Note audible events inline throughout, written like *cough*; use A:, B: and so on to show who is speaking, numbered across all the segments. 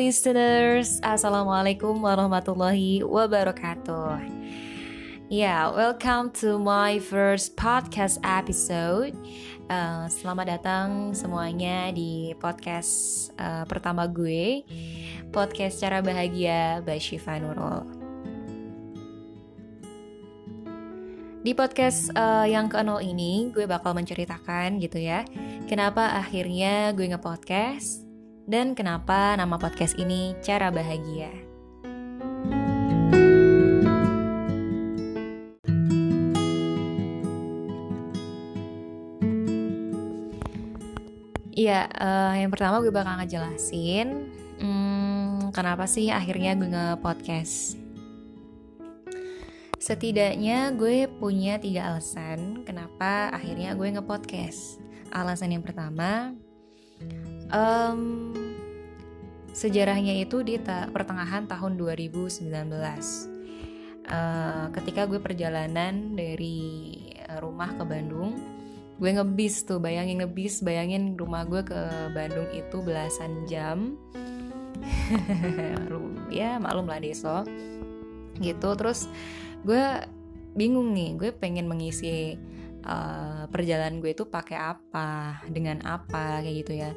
A: listeners, Assalamualaikum warahmatullahi wabarakatuh. Ya, yeah, welcome to my first podcast episode. Uh, Selamat datang semuanya di podcast uh, pertama gue. Podcast Cara Bahagia by Shifa Nurul. Di podcast uh, yang ke-0 ini, gue bakal menceritakan gitu ya Kenapa akhirnya gue nge-podcast dan kenapa nama podcast ini Cara Bahagia. Iya, uh, yang pertama gue bakal ngejelasin hmm, kenapa sih akhirnya gue nge-podcast. Setidaknya gue punya tiga alasan kenapa akhirnya gue nge-podcast. Alasan yang pertama, um, sejarahnya itu di ta pertengahan tahun 2019 uh, ketika gue perjalanan dari rumah ke Bandung gue ngebis tuh bayangin ngebis bayangin rumah gue ke Bandung itu belasan jam. *laughs* Ya maklum lah deso gitu terus gue bingung nih gue pengen mengisi uh, perjalanan gue itu pakai apa dengan apa kayak gitu ya.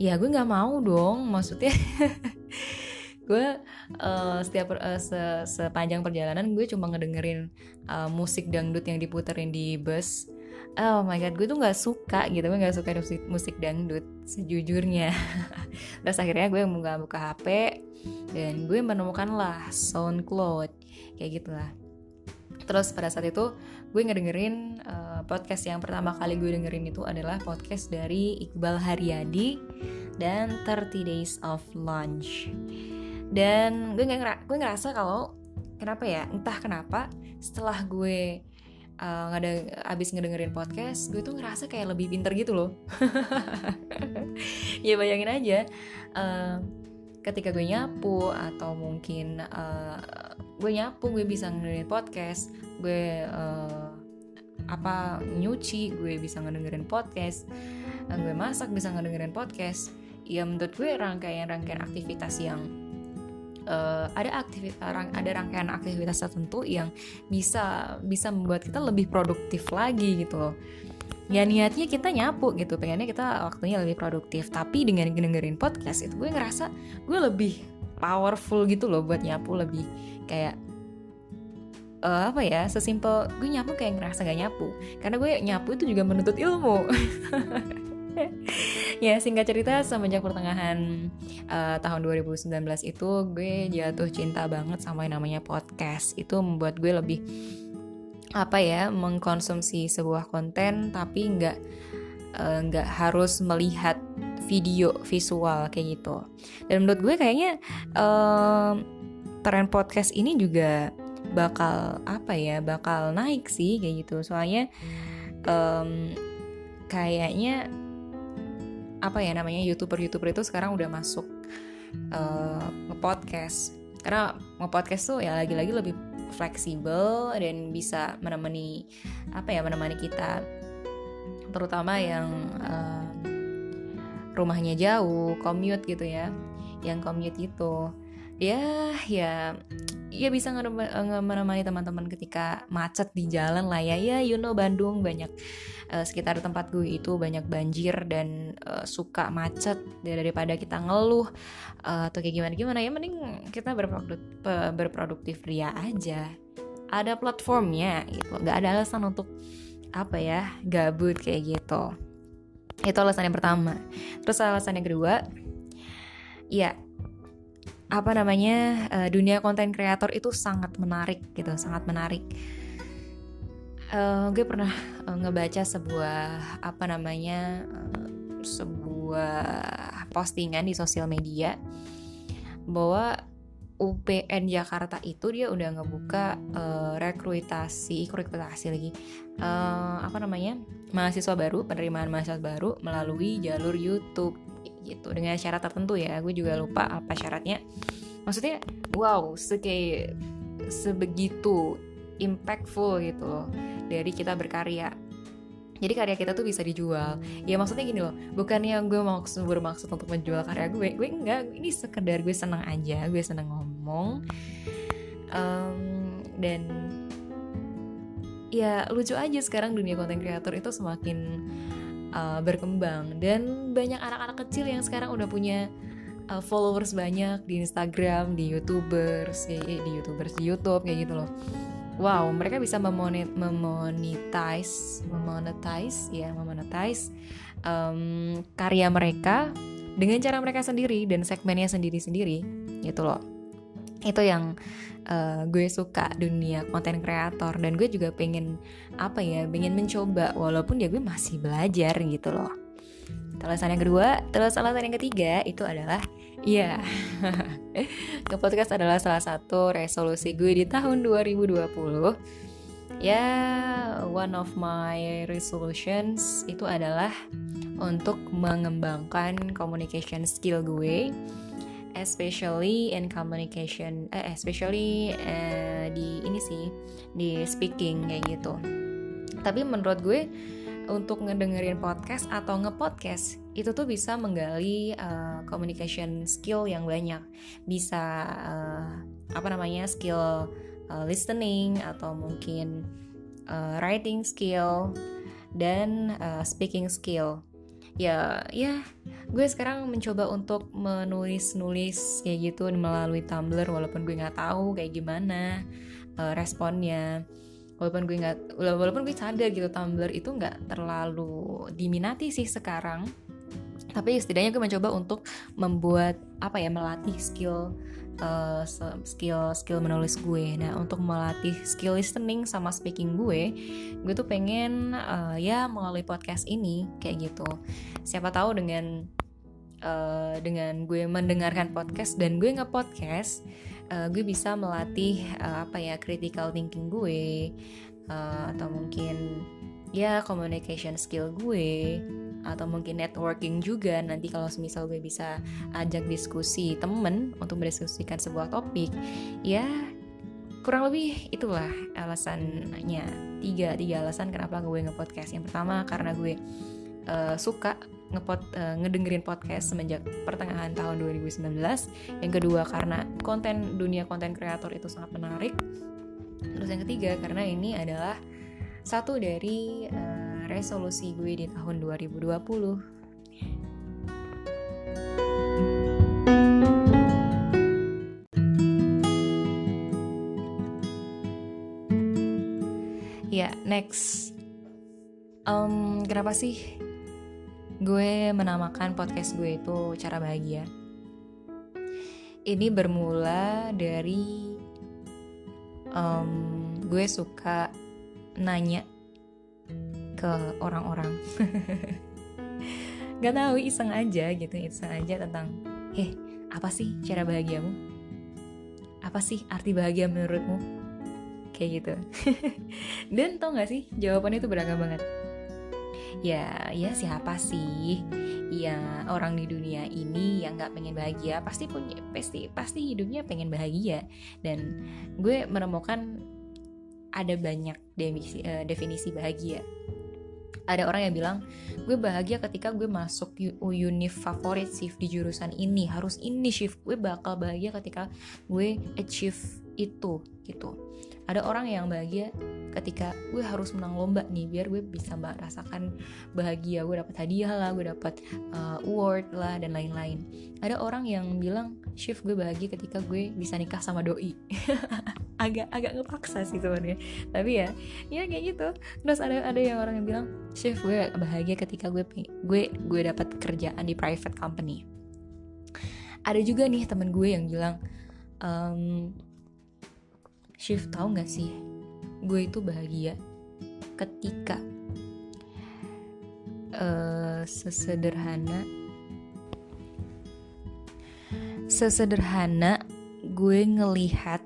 A: Ya gue nggak mau dong maksudnya *laughs* gue uh, setiap uh, se sepanjang perjalanan gue cuma ngedengerin uh, musik dangdut yang diputerin di bus. Oh my god gue tuh nggak suka gitu gue nggak suka musik musik dangdut sejujurnya. *laughs* Terus akhirnya gue buka buka hp dan gue menemukan lah SoundCloud kayak gitulah terus pada saat itu gue ngedengerin uh, podcast yang pertama kali gue dengerin itu adalah podcast dari Iqbal Haryadi dan 30 Days of Lunch. Dan gue nggak gue ngerasa kalau kenapa ya entah kenapa setelah gue uh, ngada abis ngedengerin podcast gue tuh ngerasa kayak lebih pinter gitu loh. *laughs* Ya bayangin aja uh, ketika gue nyapu atau mungkin uh, gue nyapu gue bisa ngedengerin podcast gue uh, apa nyuci gue bisa ngedengerin podcast uh, gue masak bisa ngedengerin podcast. Ya menurut gue rangkaian-rangkaian aktivitas yang uh, ada aktivitas ada rangkaian aktivitas tertentu yang bisa bisa membuat kita lebih produktif lagi gitu loh. Ya niatnya kita nyapu gitu pengennya kita waktunya lebih produktif. Tapi dengan dengerin podcast itu gue ngerasa gue lebih powerful gitu loh buat nyapu lebih kayak uh, apa ya sesimpel gue nyapu kayak ngerasa gak nyapu. Karena gue nyapu itu juga menuntut ilmu. *laughs* Ya singkat cerita semenjak pertengahan uh, tahun 2019 itu gue jatuh cinta banget sama yang namanya podcast. Itu membuat gue lebih apa ya mengkonsumsi sebuah konten tapi nggak eh, nggak uh, harus melihat video visual kayak gitu. Dan menurut gue kayaknya uh, tren podcast ini juga bakal apa ya bakal naik sih kayak gitu. Soalnya um, kayaknya apa ya namanya youtuber youtuber itu sekarang udah masuk uh, nge-podcast. Karena nge-podcast tuh ya lagi-lagi lebih fleksibel dan bisa menemani apa ya menemani kita. Terutama yang uh, rumahnya jauh commute gitu ya. Yang commute itu. Ya ya ya bisa menemani teman-teman ketika macet di jalan lah ya. Ya you know Bandung banyak uh, sekitar tempat gue itu banyak banjir dan uh, suka macet daripada kita ngeluh uh, atau kayak gimana gimana ya mending kita berproduktif berproduktif ria aja. Ada platformnya gitu. Nggak ada alasan untuk apa ya gabut kayak gitu itu alasan yang pertama. Terus alasan yang kedua ya apa namanya uh, dunia konten kreator itu sangat menarik gitu sangat menarik. Uh, gue pernah uh, ngebaca sebuah apa namanya uh, sebuah postingan di sosial media bahwa UPN Jakarta itu dia udah ngebuka uh, rekrutasi rekrutasi lagi. Uh, apa namanya? Mahasiswa baru penerimaan mahasiswa baru melalui jalur YouTube. Gitu. Dengan syarat tertentu ya gue juga lupa apa syaratnya. Maksudnya wow seke sebegitu impactful gitu loh dari kita berkarya. Jadi karya kita tuh bisa dijual. Ya maksudnya gini loh bukannya gue maksud bermaksud untuk menjual karya gue gue enggak. Ini sekedar gue senang aja gue senang ngomong um, dan ya lucu aja sekarang dunia konten kreator itu semakin uh, berkembang. Dan banyak anak-anak kecil yang sekarang udah punya uh, followers banyak di Instagram, di YouTubers, ya, di YouTubers di YouTube kayak gitu loh. Wow mereka bisa memonet memonetize memonetize ya memonetize um, karya mereka dengan cara mereka sendiri dan segmennya sendiri-sendiri gitu loh itu yang uh, gue suka dunia konten kreator. Dan gue juga pengen apa ya pengen mencoba. Walaupun ya gue masih belajar gitu loh. Terus alasan yang kedua. Terus alasan yang ketiga itu adalah Iya, *laughs* yeah. podcast adalah salah satu resolusi gue di tahun 2020 Ya, one of my resolutions itu adalah untuk mengembangkan communication skill gue especially in communication eh, especially eh, di ini sih di speaking kayak gitu. Tapi menurut gue untuk ngedengerin podcast atau ngepodcast itu tuh bisa menggali uh, communication skill yang banyak. Bisa uh, apa namanya skill uh, listening atau mungkin uh, writing skill dan uh, speaking skill ya ya gue sekarang mencoba untuk menulis nulis kayak gitu melalui Tumblr walaupun gue nggak tahu kayak gimana uh, responnya. Walaupun gue nggak walaupun gue sadar gitu Tumblr itu nggak terlalu diminati sih sekarang tapi setidaknya gue mencoba untuk membuat apa ya melatih skill uh, skill skill menulis gue. Nah untuk melatih skill listening sama speaking gue gue tuh pengen uh, ya melalui podcast ini kayak gitu. Siapa tahu dengan uh, dengan gue mendengarkan podcast dan gue nge-podcast uh, gue bisa melatih uh, apa ya critical thinking gue uh, atau mungkin ya communication skill gue atau mungkin networking juga nanti kalau semisal gue bisa ajak diskusi temen untuk mendiskusikan sebuah topik ya kurang lebih itulah alasannya tiga tiga alasan kenapa gue ngepodcast yang pertama karena gue uh, suka ngepot uh, ngedengerin podcast semenjak pertengahan tahun 2019. Yang kedua karena konten dunia konten kreator itu sangat menarik. Terus yang ketiga karena ini adalah satu dari uh, resolusi gue di tahun 2020. Ya, next. Um, kenapa sih gue menamakan podcast gue itu cara bahagia. Ini bermula dari um, gue suka nanya ke orang-orang. *laughs* Gak tahu iseng aja gitu, iseng aja tentang, heh apa sih cara bahagiamu? Apa sih arti bahagia menurutmu? Kayak gitu. *laughs* Dan tau gak sih jawabannya itu beragam banget ya ya siapa sih ya orang di dunia ini yang nggak pengen bahagia pasti punya pasti pasti hidupnya pengen bahagia dan gue menemukan ada banyak definisi, uh, definisi bahagia ada orang yang bilang gue bahagia ketika gue masuk univ favorit shift di jurusan ini. Harus ini shift. Gue bakal bahagia ketika gue achieve itu gitu ada orang yang bahagia ketika gue harus menang lomba nih biar gue bisa merasakan bahagia. Gue dapat hadiah lah gue dapat uh, award lah dan lain-lain. Ada orang yang bilang shift gue bahagia ketika gue bisa nikah sama doi. *laughs* Agak agak ngepaksa sih sebenarnya. Tapi ya ya kayak gitu. Terus ada ada yang orang yang bilang shift gue bahagia ketika gue gue gue dapat kerjaan di private company. Ada juga nih temen gue yang bilang um, shift tahu nggak sih? Gue itu bahagia ketika uh, sesederhana sesederhana gue ngelihat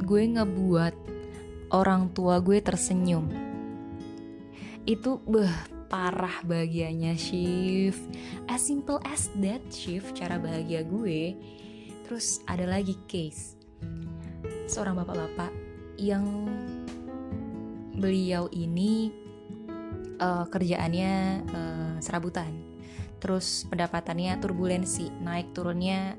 A: gue ngebuat orang tua gue tersenyum. Itu beh parah bahagianya shift as simple as that shift cara bahagia gue. Terus ada lagi case seorang bapak-bapak yang beliau ini uh, kerjaannya uh, serabutan. Terus pendapatannya turbulensi naik turunnya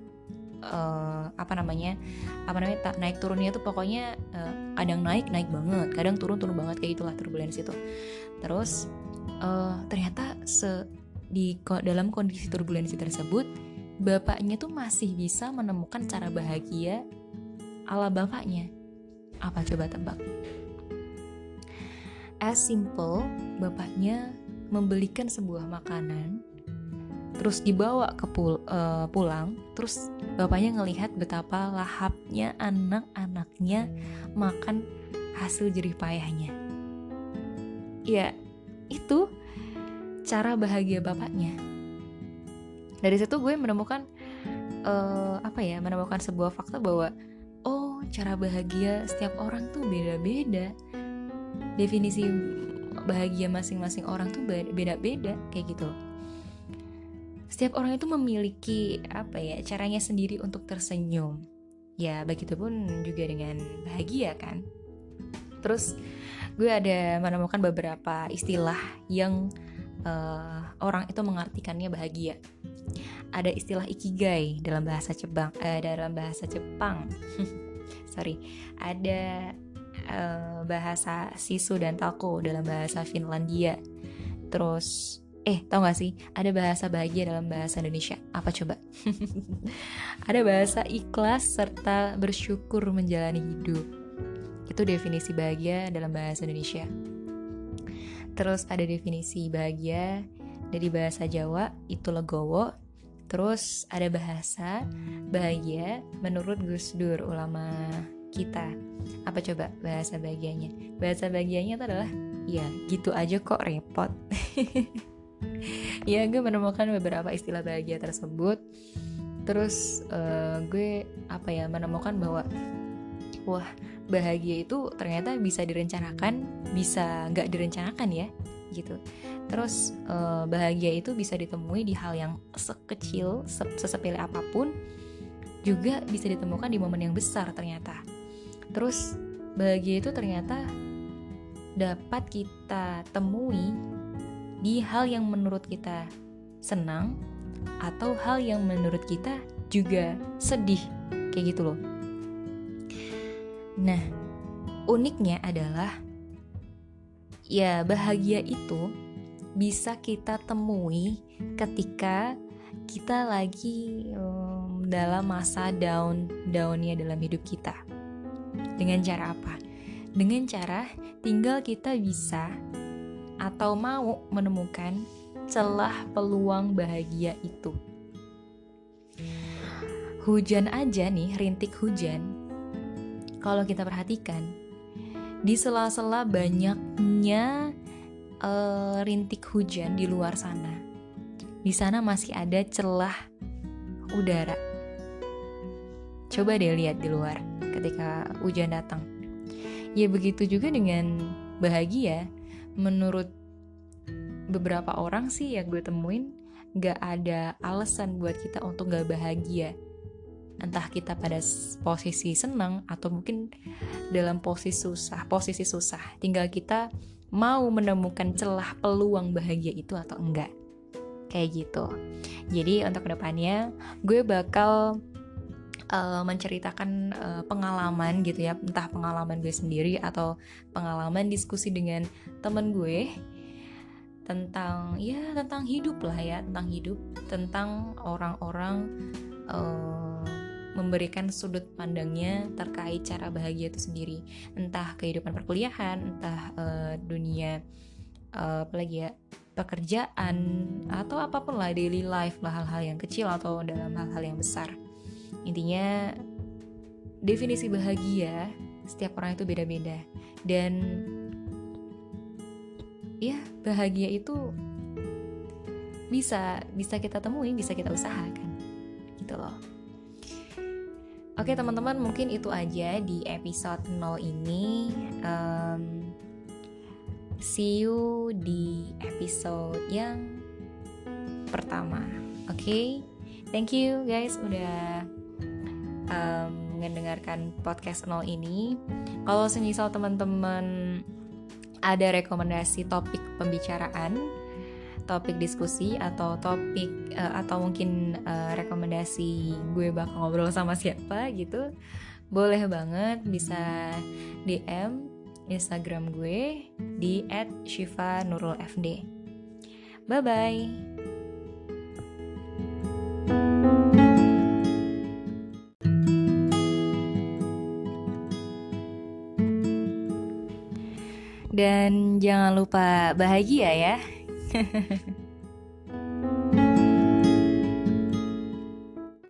A: uh, apa namanya apa namanya tak naik turunnya tuh pokoknya uh, kadang naik naik banget. Kadang turun turun banget kayak itulah turbulensi itu terus uh, ternyata se di dalam kondisi turbulensi tersebut bapaknya tuh masih bisa menemukan cara bahagia ala bapaknya. Apa coba tebak? As simple bapaknya membelikan sebuah makanan terus dibawa ke pul uh, pulang terus bapaknya ngelihat betapa lahapnya anak-anaknya makan hasil jerih payahnya. Ya itu cara bahagia bapaknya. Dari situ gue menemukan uh, apa ya menemukan sebuah fakta bahwa cara bahagia setiap orang tuh beda-beda. Definisi bahagia masing-masing orang tuh beda-beda kayak gitu setiap orang itu memiliki apa ya caranya sendiri untuk tersenyum. Ya begitupun juga dengan bahagia kan? Terus gue ada menemukan beberapa istilah yang uh, orang itu mengartikannya bahagia. Ada istilah ikigai dalam bahasa Jepang uh, dalam bahasa Jepang *laughs* sorry ada uh, bahasa sisu dan tako dalam bahasa Finlandia terus Eh, tau gak sih? Ada bahasa bahagia dalam bahasa Indonesia. Apa coba? *laughs* ada bahasa ikhlas serta bersyukur menjalani hidup. Itu definisi bahagia dalam bahasa Indonesia. Terus ada definisi bahagia dari bahasa Jawa, itu legowo. Terus ada bahasa bahagia menurut Gus Dur, ulama kita. Apa coba bahasa bahagianya? Bahasa bahagianya itu adalah, ya gitu aja kok repot. *laughs* ya gue menemukan beberapa istilah bahagia tersebut terus uh, gue apa ya menemukan bahwa wah bahagia itu ternyata bisa direncanakan bisa nggak direncanakan ya gitu terus uh, bahagia itu bisa ditemui di hal yang sekecil sesepele apa pun juga bisa ditemukan di momen yang besar ternyata terus bahagia itu ternyata dapat kita temui di hal yang menurut kita senang atau hal yang menurut kita juga sedih kayak gitu loh. Nah, uniknya adalah ya bahagia itu bisa kita temui ketika kita lagi um, dalam masa down downnya dalam hidup kita. Dengan cara apa? Dengan cara tinggal kita bisa atau mau menemukan celah peluang bahagia itu. Hujan aja nih, rintik hujan. Kalau kita perhatikan, di sela-sela banyaknya uh, rintik hujan di luar sana, di sana masih ada celah udara. Coba deh lihat di luar ketika hujan datang. Ya begitu juga dengan bahagia menurut beberapa orang sih yang gue temuin gak ada alasan buat kita untuk gak bahagia entah kita pada posisi senang atau mungkin dalam posisi susah posisi susah. Tinggal kita mau menemukan celah peluang bahagia itu atau enggak. Kayak gitu. Jadi untuk ke depannya gue bakal uh, menceritakan uh, pengalaman gitu ya. Entah pengalaman gue sendiri atau pengalaman diskusi dengan temen gue tentang ya tentang hidup lah ya. Tentang hidup tentang orang-orang uh, memberikan sudut pandangnya terkait cara bahagia itu sendiri. Entah kehidupan perkuliahan entah uh, dunia uh, apalagi ya pekerjaan atau apa pun lah daily life lah hal-hal yang kecil atau dalam hal-hal yang besar. Intinya definisi bahagia setiap orang itu beda-beda. Dan ya bahagia itu bisa bisa kita temui bisa kita usahakan. Gitu loh Oke teman-teman mungkin itu aja di episode 0 ini um, See you di episode yang pertama Oke okay? Thank you guys udah um, mendengarkan podcast nol ini. Kalau semisal teman-teman ada rekomendasi topik pembicaraan topik diskusi atau topik uh, atau mungkin uh, rekomendasi gue bakal ngobrol sama siapa gitu boleh banget bisa DM Instagram gue di @shifa_nurul_fd. Bye bye. Dan jangan lupa bahagia ya. 嘿嘿嘿嘿